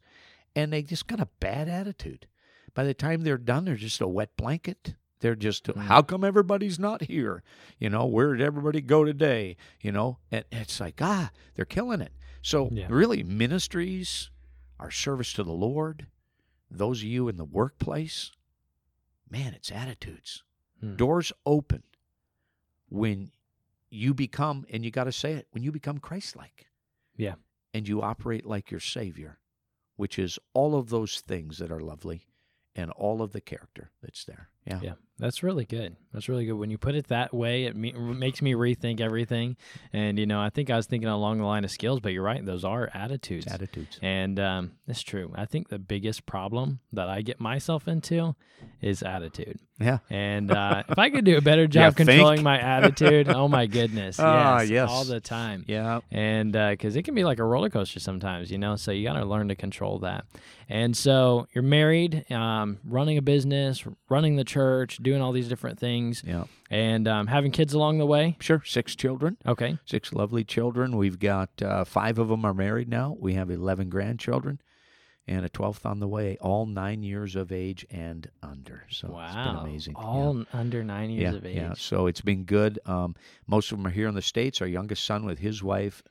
and they just got a bad attitude. By the time they're done, they're just a wet blanket. They're just, Mm. how come everybody's not here? You know, where did everybody go today? You know, and it's like, ah, they're killing it. So, Yeah. really, ministries, our service to the Lord, those of you in the workplace, man, it's attitudes. Hmm. Doors open when you become, and you got to say it, when you become Christ like. Yeah. And you operate like your Savior, which is all of those things that are lovely and all of the character that's there. Yeah. Yeah, that's really good. That's really good. When you put it that way, it me- makes me rethink everything. And you know, I think I was thinking along the line of skills, but you're right; those are attitudes. It's attitudes. And um, it's true. I think the biggest problem that I get myself into is attitude. Yeah. And uh, if I could do a better job think? controlling my attitude, oh my goodness, Ah, yes, yes. all the time Yeah. and because it can be like a roller coaster sometimes, you know. So you got to learn to control that. And so you're married, um, running a business, running the church, doing all these different things, Yeah. and um, having kids along the way. Sure. Six children, Okay, six lovely children. We've got uh, five of them are married now. We have 11 grandchildren and a 12th on the way, all nine years of age and under. So wow, it's been amazing. Yeah. All under nine years yeah, of age. Yeah, so it's been good. Um, most of them are here in the States. Our youngest son with his wife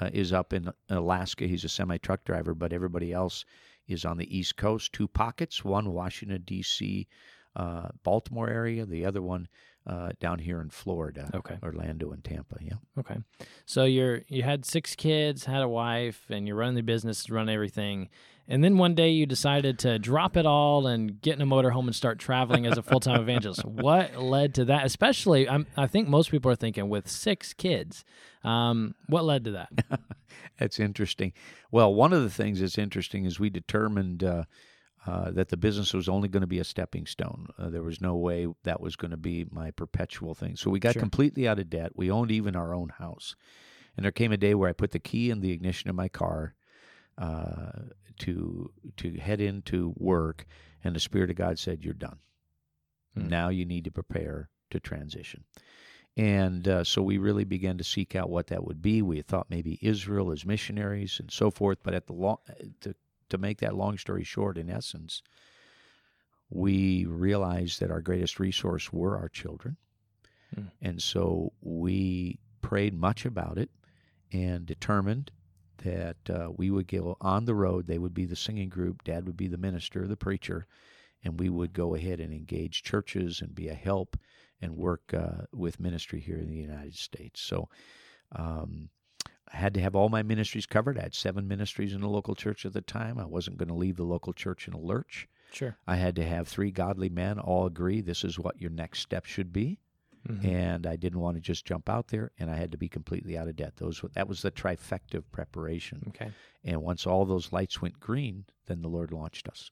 uh, is up in Alaska. He's a semi truck driver, but everybody else is on the East Coast. Two pockets: one Washington D.C., uh, Baltimore area. The other one uh, down here in Florida, Okay. Orlando and Tampa. Yeah. Okay. So you're you had six kids, had a wife, and you're running the business, run everything. And then one day you decided to drop it all and get in a motorhome and start traveling as a full time evangelist. What led to that? Especially, I'm, I think most people are thinking with six kids. Um, what led to that? That's interesting. Well, one of the things that's interesting is we determined uh, uh, that the business was only going to be a stepping stone. Uh, there was no way that was going to be my perpetual thing. So we got Sure. completely out of debt. We owned even our own house. And there came a day where I put the key in the ignition of my car uh, to to head into work, and the Spirit of God said, "You're done. Hmm. Now you need to prepare to transition." And uh, so we really began to seek out what that would be. We thought maybe Israel as missionaries and so forth. But at the long, to to make that long story short, in essence, we realized that our greatest resource were our children, Hmm. and so we prayed much about it and determined that uh, we would go on the road. They would be the singing group. Dad would be the minister, the preacher, and we would go ahead and engage churches and be a help and work uh, with ministry here in the United States. So um, I had to have all my ministries covered. I had seven ministries in the local church at the time. I wasn't going to leave the local church in a lurch. Sure. I had to have three godly men all agree this is what your next step should be Mhm. and I didn't want to just jump out there, and I had to be completely out of debt. Those that was the trifecta of preparation. Okay. And once all those lights went green, then the Lord launched us.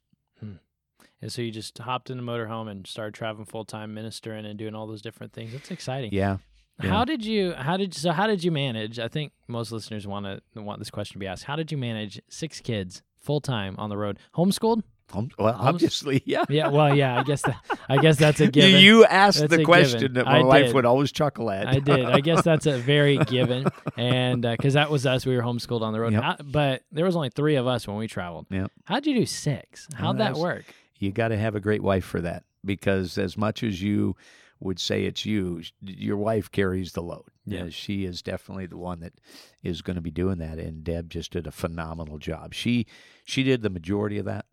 And so you just hopped in the motorhome and started traveling full time, ministering and doing all those different things. That's exciting. Yeah, yeah. How did you? How did so? How did you manage? I think most listeners want to want this question to be asked. How did you manage six kids full time on the road, homeschooled? Hom- well, Homes- obviously, yeah. Yeah. Well, yeah. I guess that. I guess that's a given. You asked That's the question given. that my I wife did. would always chuckle at. I did. I guess that's a very given, and uh, because that was us, we were homeschooled on the road. Yep. How- but there was only three of us when we traveled. Yep. How'd you do six? How'd that work? you got to have a great wife for that because as much as you would say it's you, your wife carries the load. Yeah. She is definitely the one that is going to be doing that, and Deb just did a phenomenal job. She she did the majority of that,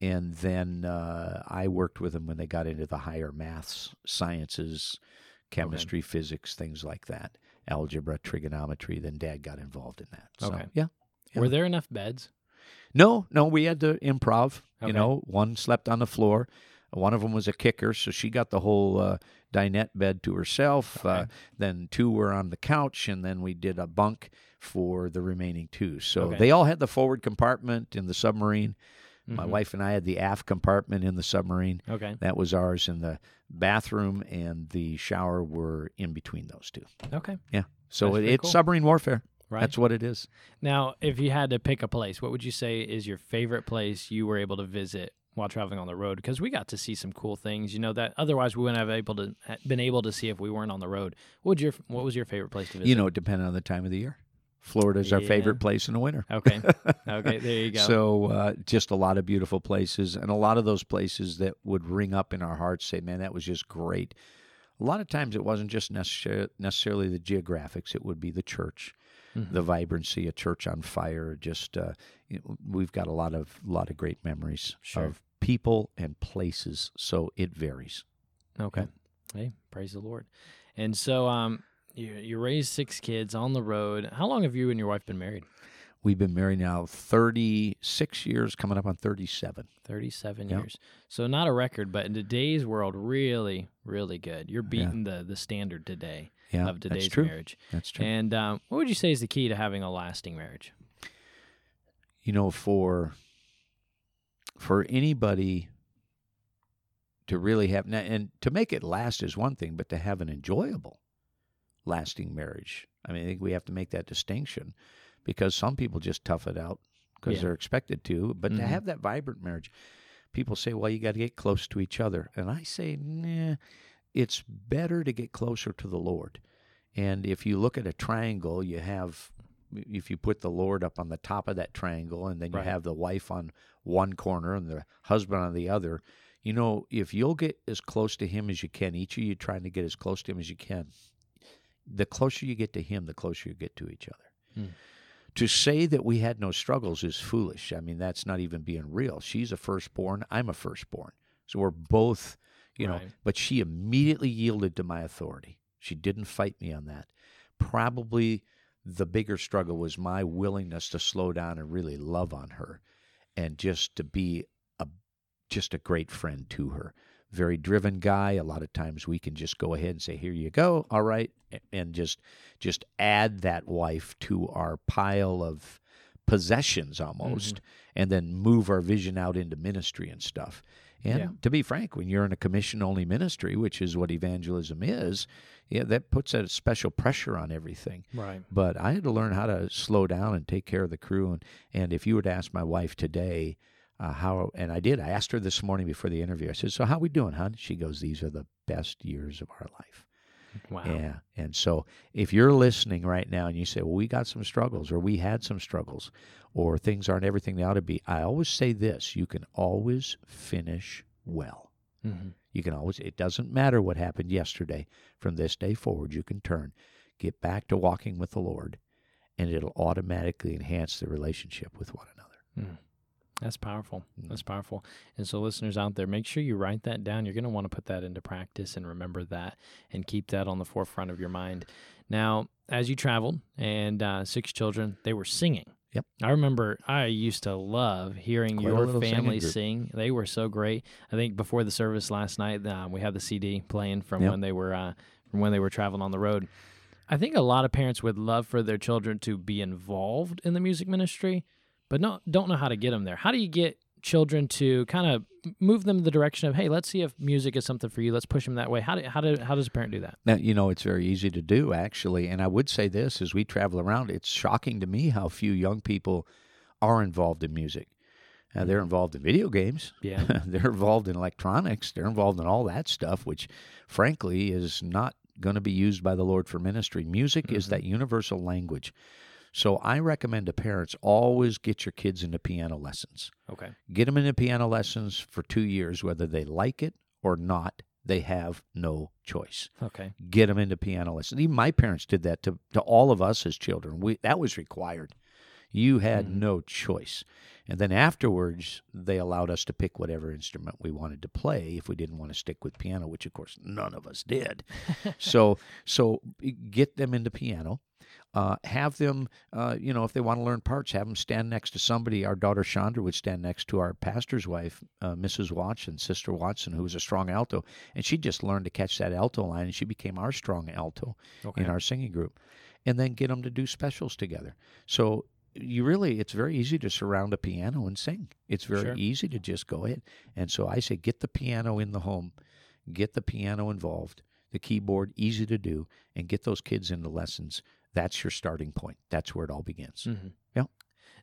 and then uh, I worked with them when they got into the higher maths, sciences, chemistry, physics, things like that, algebra, trigonometry. Then Dad got involved in that. So, Okay. yeah. Yeah. Were there enough beds? No, no, we had to improv. Okay. You know, one slept on the floor. One of them was a kicker, so she got the whole uh, dinette bed to herself. Uh, then two were on the couch, and then we did a bunk for the remaining two. So Okay. they all had the forward compartment in the submarine. My Mhm. wife and I had the aft compartment in the submarine. Okay. That was ours, and the bathroom and the shower were in between those two. Okay. Yeah. So it, it's cool. submarine warfare. Right. That's what it is. Now, if you had to pick a place, what would you say is your favorite place you were able to visit while traveling on the road? Because we got to see some cool things, you know, that otherwise we wouldn't have able to been able to see if we weren't on the road. What your What was your favorite place to visit? You know, it depending on the time of the year. Florida's our Yeah. favorite place in the winter. Okay. Okay. There you go. So uh, just a lot of beautiful places, and a lot of those places that would ring up in our hearts, say, "Man, that was just great." A lot of times, it wasn't just necessar- necessarily the geographics; it would be the church, Mhm. the vibrancy, a church on fire. Just uh, you know, we've got a lot of lot of great memories Sure. of people and places. So it varies. Okay. Hey, praise the Lord. And so, um, you you raised six kids on the road. How long have you and your wife been married? We've been married now thirty six years, coming up on thirty seven. Thirty-seven Yep. years. So not a record, but in today's world, really, really good. You're beating the the standard today Yeah, of today's that's true. marriage. That's true. And um, what would you say is the key to having a lasting marriage? you know for for anybody to really have and to make it last is one thing but to have an enjoyable lasting marriage i mean i think we have to make that distinction because some people just tough it out because Yeah. they're expected to but Mhm. to have that vibrant marriage people say well you got to get close to each other and i say nah it's better to get closer to the lord and if you look at a triangle you have if you put the Lord up on the top of that triangle and then you Right. have the wife on one corner and the husband on the other, you know, if you'll get as close to him as you can, each of you trying to get as close to him as you can, the closer you get to him, the closer you get to each other. Hmm. to say that we had no struggles is foolish. I mean, that's not even being real. She's a firstborn. I'm a firstborn. So we're both, you know, but she immediately yielded to my authority. She didn't fight me on that. Probably the bigger struggle was my willingness to slow down and really love on her and just to be a just a great friend to her. Very driven guy. A lot of times we can just go ahead and say, "Here you go, all right," and just just add that wife to our pile of possessions almost, mm-hmm. and then move our vision out into ministry and stuff. And Yeah. to be frank, when you're in a commission only ministry, which is what evangelism is, yeah, that puts a special pressure on everything. Right. But I had to learn how to slow down and take care of the crew. And, and if you were to ask my wife today, uh, how, and I did, I asked her this morning before the interview. I said, "So how we doing, hon?" She goes, "These are the best years of our life." Wow. Yeah. And so if you're listening right now and you say, well, we got some struggles or we had some struggles or things aren't everything they ought to be, I always say this you can always finish well. hmm You can always, it doesn't matter what happened yesterday. From this day forward, you can turn, get back to walking with the Lord, and it'll automatically enhance the relationship with one another. That's powerful. Mm. That's powerful. And so, listeners out there, make sure you write that down. You're going to want to put that into practice and remember that and keep that on the forefront of your mind. Now, as you traveled and uh, six children, they were singing. Yep. I remember I used to love hearing Quite your family sing. They were so great. I think before the service last night, uh, we had the CD playing from Yep. when they were uh, from when they were traveling on the road. I think a lot of parents would love for their children to be involved in the music ministry, but no, don't know how to get them there. How do you get children to kind of move them in the direction of, hey, let's see if music is something for you. Let's push them that way. How do, how do, how does a parent do that? Now, you know, it's very easy to do, actually. And I would say this as we travel around, it's shocking to me how few young people are involved in music. Uh, they're involved in video games. Yeah. they're involved in electronics. They're involved in all that stuff, which, frankly, is not going to be used by the Lord for ministry. Music is that universal language. So I recommend to parents always get your kids into piano lessons. Okay. Get them into piano lessons for two years, whether they like it or not. They have no choice Okay. get them into piano lessons. Even my parents did that to, to all of us as children. We that was required. You had Mhm. no choice. And then afterwards, they allowed us to pick whatever instrument we wanted to play if we didn't want to stick with piano, which of course none of us did. so so get them into piano. Uh, have them, uh, you know, if they want to learn parts, have them stand next to somebody. Our daughter Chandra would stand next to our pastor's wife, uh, Mrs. Watson, Sister Watson, who was a strong alto, and she just learned to catch that alto line, and she became our strong alto Okay. in our singing group, and then get them to do specials together. So you really, it's very easy to surround a piano and sing. It's very Sure. easy to just go ahead. And so I say, get the piano in the home, get the piano involved, the keyboard easy to do, and get those kids into lessons. That's your starting point. That's where it all begins. Mhm. Yeah.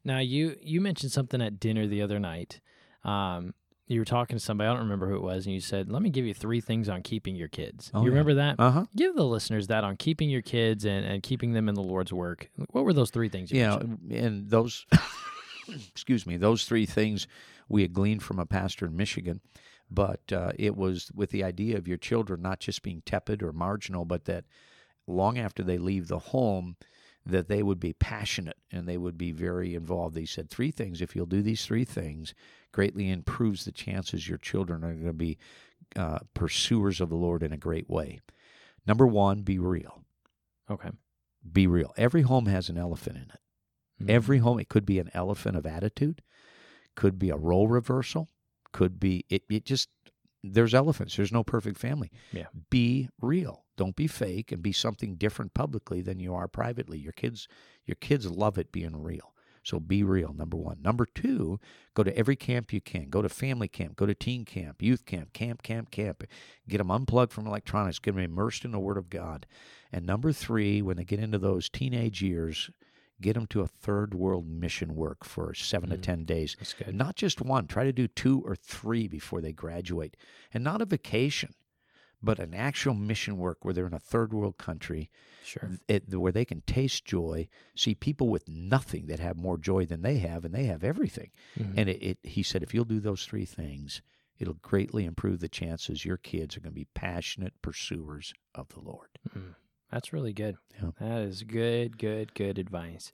Now you you mentioned something at dinner the other night. Um, you were talking to somebody. I don't remember who it was, and you said, "Let me give you three things on keeping your kids." Oh, you yeah. remember that? Uh huh. Give the listeners that on keeping your kids and, and keeping them in the Lord's work. What were those three things? You Yeah, mentioned? and those, excuse me, those three things we had gleaned from a pastor in Michigan, but uh, it was with the idea of your children not just being tepid or marginal, but that long after they leave the home, that they would be passionate and they would be very involved. They said three things. If you'll do these three things, greatly improves the chances your children are going to be uh, pursuers of the Lord in a great way. Number one, be real. Okay. Be real. Every home has an elephant in it. Mhm. Every home, it could be an elephant of attitude, could be a role reversal, could be it. It just there's elephants. There's no perfect family. Yeah. Be real. Don't be fake, and be something different publicly than you are privately. Your kids, your kids love it being real. So be real. Number one. Number two, go to every camp you can. Go to family camp. Go to teen camp, youth camp, camp, camp, camp. Get them unplugged from electronics. Get them immersed in the Word of God. And number three, when they get into those teenage years, get them to a third world mission work for seven to Mm. 10 days. Not just one. Try to do two or three before they graduate. And not a vacation, but an actual mission work where they're in a third world country Sure. it, where they can taste joy, see people with nothing that have more joy than they have, and they have everything. Mhm. And it, it, he said, if you'll do those three things, it'll greatly improve the chances your kids are going to be passionate pursuers of the Lord. Mm. That's really good. Yeah. That is good, good, good advice.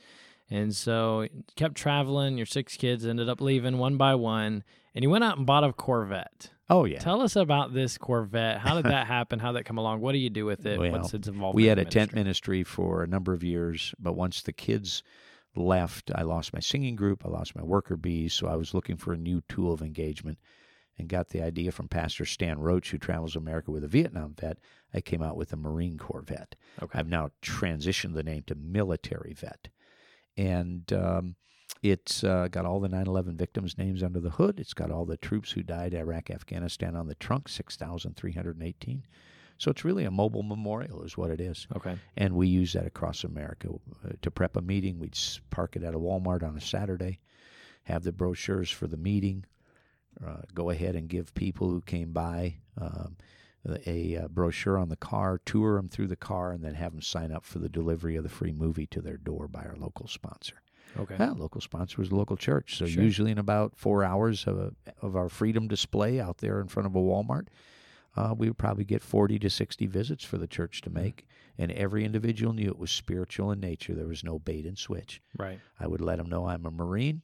And so kept traveling. Your six kids ended up leaving one by one, and you went out and bought a Corvette. Oh yeah. Tell us about this Corvette. How did that happen? How did that come along? What do you do with it? Well, What's its involvement? we had a tent ministry? ministry for a number of years, but once the kids left, I lost my singing group, I lost my worker bees, so I was looking for a new tool of engagement and got the idea from Pastor Stan Roach, who travels America with a Vietnam vet. I came out with a Marine Corvette. Okay. I've now transitioned the name to Military Vette. And um, it's uh, got all the 9 11 victims' names under the hood. It's got all the troops who died Iraq, Afghanistan on the trunk, 6,318. So it's really a mobile memorial, is what it is. Okay. And we use that across America. Uh, to prep a meeting, we'd park it at a Walmart on a Saturday, have the brochures for the meeting, uh, go ahead and give people who came by um, a, a brochure on the car, tour them through the car, and then have them sign up for the delivery of the free movie to their door by our local sponsor. Okay. Yeah, local sponsor was a local church. So Sure. usually in about four hours of, of our freedom display out there in front of a Walmart, uh, we would probably get 40 to 60 visits for the church to make. And every individual knew it was spiritual in nature. There was no bait and switch. Right. I would let them know I'm a Marine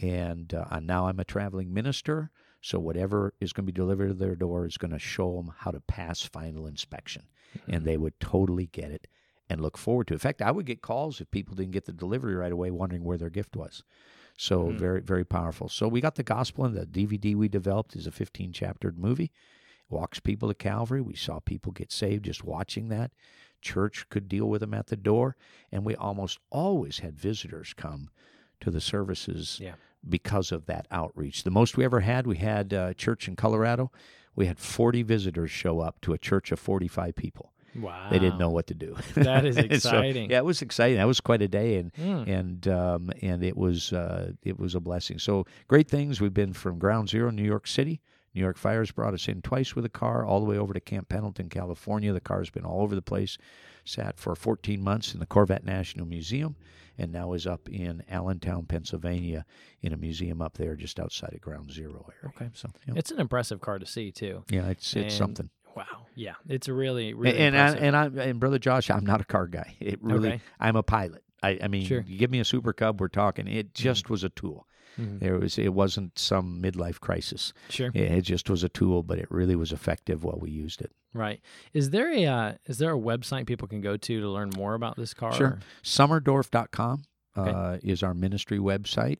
and uh, now I'm a traveling minister. So whatever is going to be delivered to their door is going to show them how to pass final inspection. And they would totally get it and look forward to. In fact, I would get calls if people didn't get the delivery right away wondering where their gift was. So hmm. very, very powerful. So we got the gospel and the DVD we developed is a 15 chaptered movie. Walks people to Calvary. We saw people get saved just watching that. Church could deal with them at the door. And we almost always had visitors come to the services Yeah. because of that outreach. The most we ever had, we had a church in Colorado. We had 40 visitors show up to a church of 45 people. Wow. They didn't know what to do. That is So, exciting. yeah, it was exciting. That was quite a day, and Mm. and um, and it was uh, it was a blessing. So great things. We've been from Ground Zero, New York City. New York Fires brought us in twice with a car, all the way over to Camp Pendleton, California. The car's been all over the place. Sat for 14 months in the Corvette National Museum, and now is up in Allentown, Pennsylvania, in a museum up there just outside of Ground Zero area. Okay. So yeah, It's an impressive car to see too. yeah it's it's and- something. Wow. Yeah. It's really really and I, and I and brother Josh, I'm not a car guy. It really, Okay. I'm a pilot. I, I mean, Sure. you give me a Super Cub, we're talking. It just was a tool. Mhm. There was, it wasn't some midlife crisis. Sure. It, it just was a tool, but it really was effective while we used it. Right. Is there a uh, is there a website people can go to to learn more about this car? Sure. Sommerdorf.com Okay. uh, is our ministry website,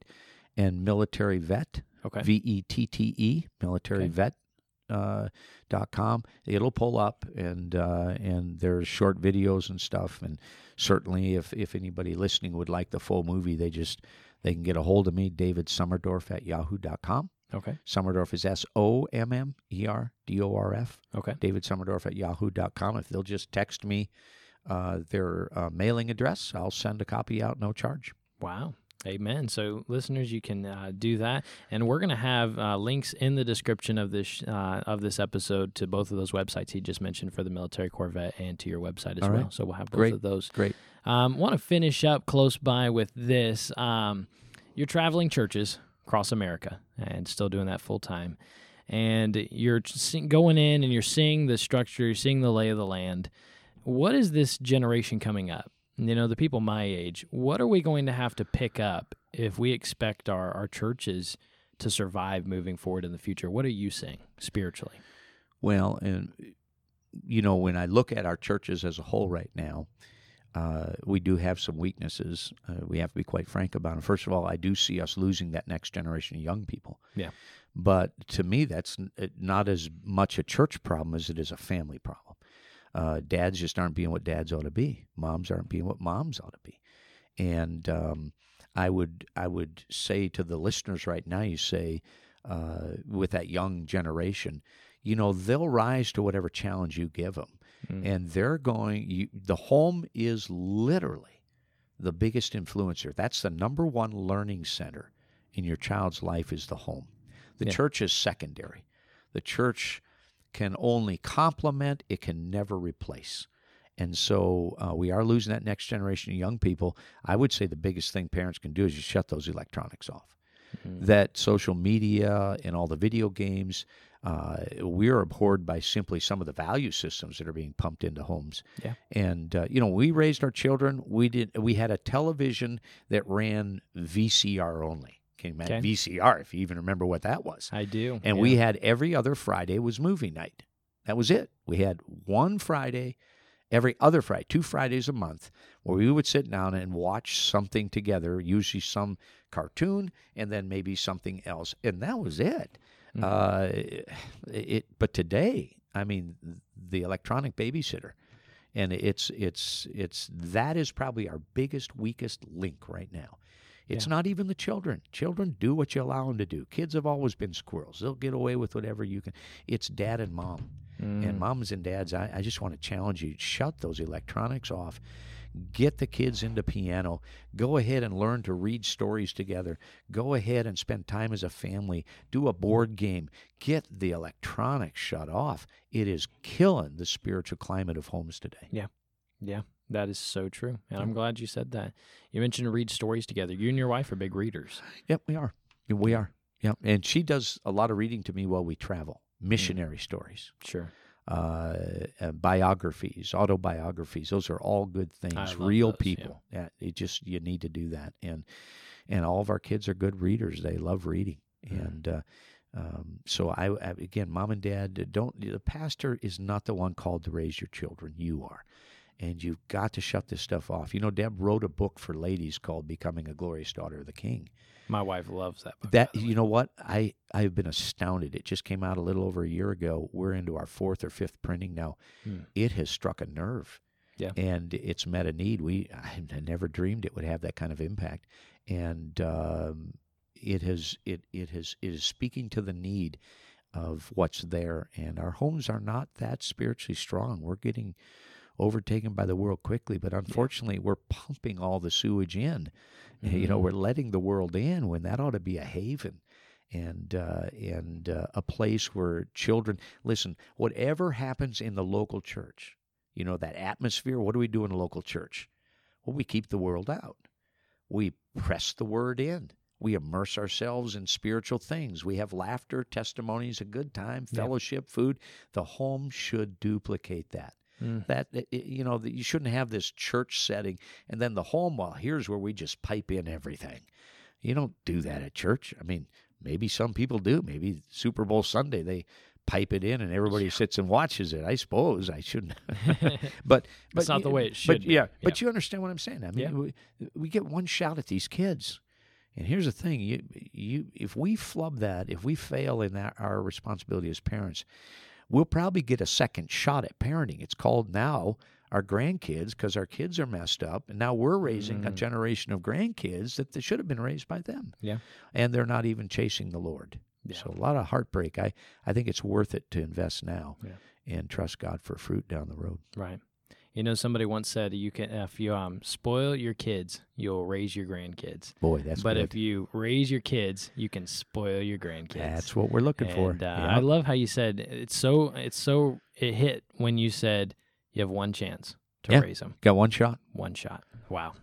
and Military Vette, Okay. V E T T E, Military Okay. Vette. Uh, dot com. It'll pull up, and uh, and there's short videos and stuff. And certainly, if if anybody listening would like the full movie, they just they can get a hold of me, David Sommerdorf at yahoo.com. Okay. Sommerdorf is S O M M E R D O R F. Okay. David Sommerdorf at yahoo.com. If they'll just text me uh, their uh, mailing address, I'll send a copy out, no charge. Wow. Amen. So, listeners, you can uh, do that, and we're going to have uh, links in the description of this uh, of this episode to both of those websites he just mentioned for the military Corvette and to your website as All well. right. So we'll have both Great. of those. Great. Um, Want to finish up close by with this. Um, you're traveling churches across America and still doing that full time, and you're going in and you're seeing the structure, you're seeing the lay of the land. What is this generation coming up? You know, the people my age. What are we going to have to pick up if we expect our our churches to survive moving forward in the future? What are you seeing spiritually? Well, and you know, when I look at our churches as a whole right now, uh, we do have some weaknesses. Uh, we have to be quite frank about them. First of all, I do see us losing that next generation of young people. Yeah. But to me, that's not as much a church problem as it is a family problem. Uh, dads just aren't being what dads ought to be. Moms aren't being what moms ought to be. And um, I would I would say to the listeners right now, you say uh, with that young generation, you know they'll rise to whatever challenge you give them, Mm. and they're going. You, the home is literally the biggest influencer. That's the number one learning center in your child's life is the home. The Yeah. church is secondary. The church can only complement; it can never replace. And so uh, we are losing that next generation of young people. I would say the biggest thing parents can do is just shut those electronics off. Mhm. That social media and all the video games, Uh, we're abhorred by simply some of the value systems that are being pumped into homes. Yeah. And uh, you know, we raised our children. We did. We had a television that ran VCR only. You imagine Okay. VCR? If you even remember what that was. I do. And yeah. we had every other Friday was movie night. That was it. We had one Friday, every other Friday, two Fridays a month, where we would sit down and watch something together, usually some cartoon and then maybe something else. And that was it. Mhm. Uh, it but today, I mean, the electronic babysitter. And it's it's it's that is probably our biggest weakest link right now. It's Yeah. not even the children. Children do what you allow them to do. Kids have always been squirrels. They'll get away with whatever you can. It's dad and mom. Mm. And moms and dads, I, I just want to challenge you shut those electronics off. Get the kids into piano. Go ahead and learn to read stories together. Go ahead and spend time as a family. Do a board game. Get the electronics shut off. It is killing the spiritual climate of homes today. Yeah. Yeah, that is so true. And I'm glad you said that. You mentioned read stories together. You and your wife are big readers. Yep, we are. We are. Yep. And she does a lot of reading to me while we travel. Missionary stories. Sure. uh, uh, biographies, autobiographies. Those are all good things. Real those, people. Yeah. it just you need to do that, and and all of our kids are good readers. They love reading, Mhm. and uh, um, so I, I again, mom and dad don't. The pastor is not the one called to raise your children. You are. And you've got to shut this stuff off. You know, Deb wrote a book for ladies called "Becoming a Glorious Daughter of the King." My wife loves that book. That by the way. you know what I I've been astounded. It just came out a little over a year ago. We're into our fourth or fifth printing now. Hmm. It has struck a nerve, Yeah. and it's met a need. We I I never dreamed it would have that kind of impact, and um, it has it it has it is speaking to the need of what's there. And our homes are not that spiritually strong. We're getting overtaken by the world quickly, but unfortunately, we're pumping all the sewage in. You know, Mhm. we're letting the world in when that ought to be a haven and uh, and uh, a place where children listen. Whatever happens in the local church, you know that atmosphere. What do we do in a local church? Well, we keep the world out. We press the word in. We immerse ourselves in spiritual things. We have laughter, testimonies, a good time, Yeah. fellowship, food. The home should duplicate that Mm. that it- it- you know that you shouldn't have this church setting and then the home well here's where we just pipe in everything. You don't do that at church. I mean maybe some people do. Maybe super bowl sunday they pipe it in and everybody sits and watches it. I suppose i shouldn't. But but not the way it but should be. yeah, but you understand what i'm saying. I mean Yeah. we, we get one shot at these kids. And here's the thing you you if we flub that if we fail in that our responsibility as parents we'll probably get a second shot at parenting. It's called now our grandkids because our kids are messed up, and now we're raising a Mm. generation of grandkids that they should have been raised by them. Yeah. and they're not even chasing the Lord. Yeah. So a lot of heartbreak. I I think it's worth it to invest now Yeah. and trust God for fruit down the road. Right. You know, somebody once said you can if you um spoil your kids, you'll raise your grandkids. Boy, that's but good. if you raise your kids, you can spoil your grandkids. that's what we're looking for. Uh, Yeah. I love how you said it's so it's so it hit when you said you have one chance to Yeah. raise them, Got one shot. one shot. Wow,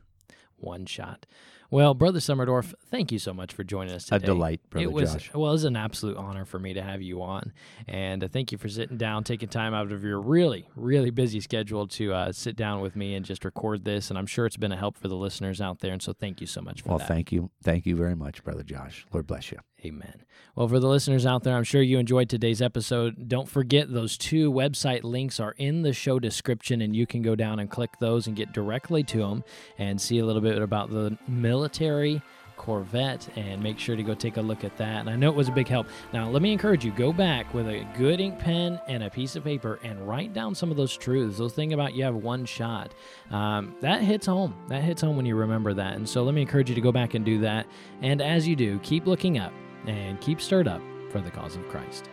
one shot. Well, brother Sommerdorf, thank you so much for joining us today. A delight, brother it was Josh. well, it was an absolute honor for me to have you on, and uh, thank you for sitting down, taking time out of your really, really busy schedule to uh, sit down with me and just record this. And I'm sure it's been a help for the listeners out there. And so, thank you so much for Well, that. thank you, thank you very much, brother Josh. Lord bless you. Amen. Well, for the listeners out there, I'm sure you enjoyed today's episode. Don't forget those two website links are in the show description, and you can go down and click those and get directly to them and see a little bit about the military. Corvette and make sure to go take a look at that. And I know it was a big help. Now, let me encourage you go back with a good ink pen and a piece of paper and write down some of those truths. Those thing about you have one shot. Um, that hits home. That hits home when you remember that. And so let me encourage you to go back and do that. And as you do, keep looking up and keep stirred up for the cause of Christ.